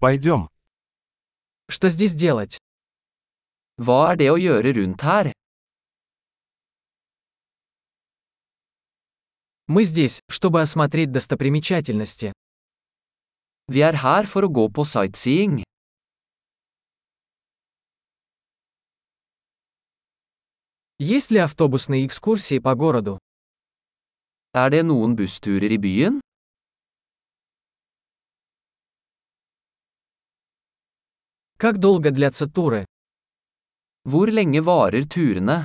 Пойдем. Что здесь делать? Hva er det å gjøre rundt her? Мы здесь, чтобы осмотреть достопримечательности. Vi er her for å gå på sightseeing. Есть ли автобусные экскурсии по городу? Er det noen bussturer i byen? Как долго длятся туры? Hvor lenge varer turene?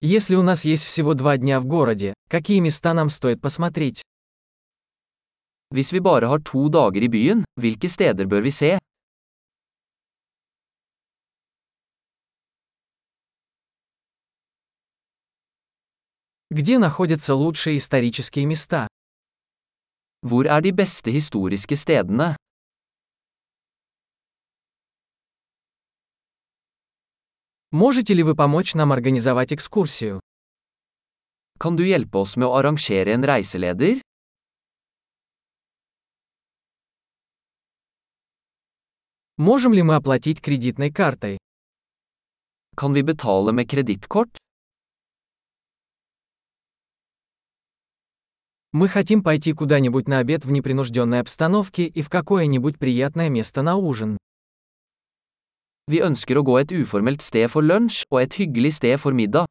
Если у нас есть всего два дня в городе, какие места нам стоит посмотреть? Hvis vi bare har to dager i byen, hvilke steder bør vi se? Где находятся лучшие исторические места? Hvor er de beste historiske stedene? Можете ли вы помочь нам организовать экскурсию? Kan du hjelpe oss med å arrangere en reiseleder? Можем ли мы оплатить кредитной картой? Kan vi betale med kredittkort? Мы хотим пойти куда-нибудь на обед в непринужденной обстановке и в какое-нибудь приятное место на ужин. Vi ønsker å gå et uformelt sted for lunsj og et hyggelig sted for middag.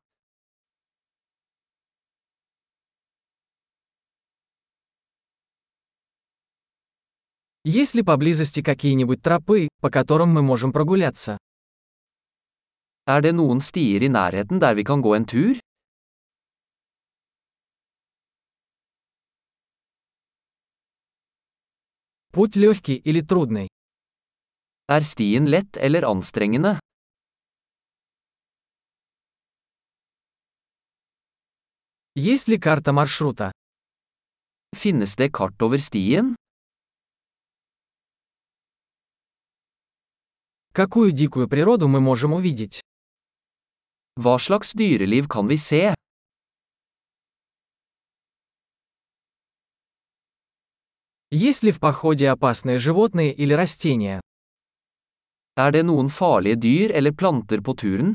Есть ли поблизости какие-нибудь тропы, по которым мы можем прогуляться? Er det noen stier i nærheten der vi kan gå en tur? Путь легкий или трудный? Er stien lett eller anstrengende? Есть ли карта маршрута? Finnes det kart over stien? Какую дикую природу мы можем увидеть? Hva slags dyreliv kan vi se? Есть ли в походе опасные животные или растения? Er det noen farlige dyr eller planter på turen?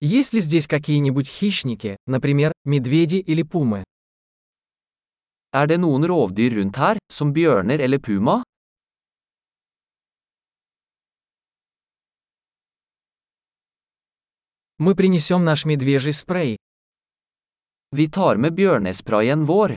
Есть ли здесь какие-нибудь хищники, например, медведи или пумы? Er det noen rovdyr rundt her, som bjørner eller puma? Мы принесем наш медвежий спрей. Vi tar med bjørnesprayen vår.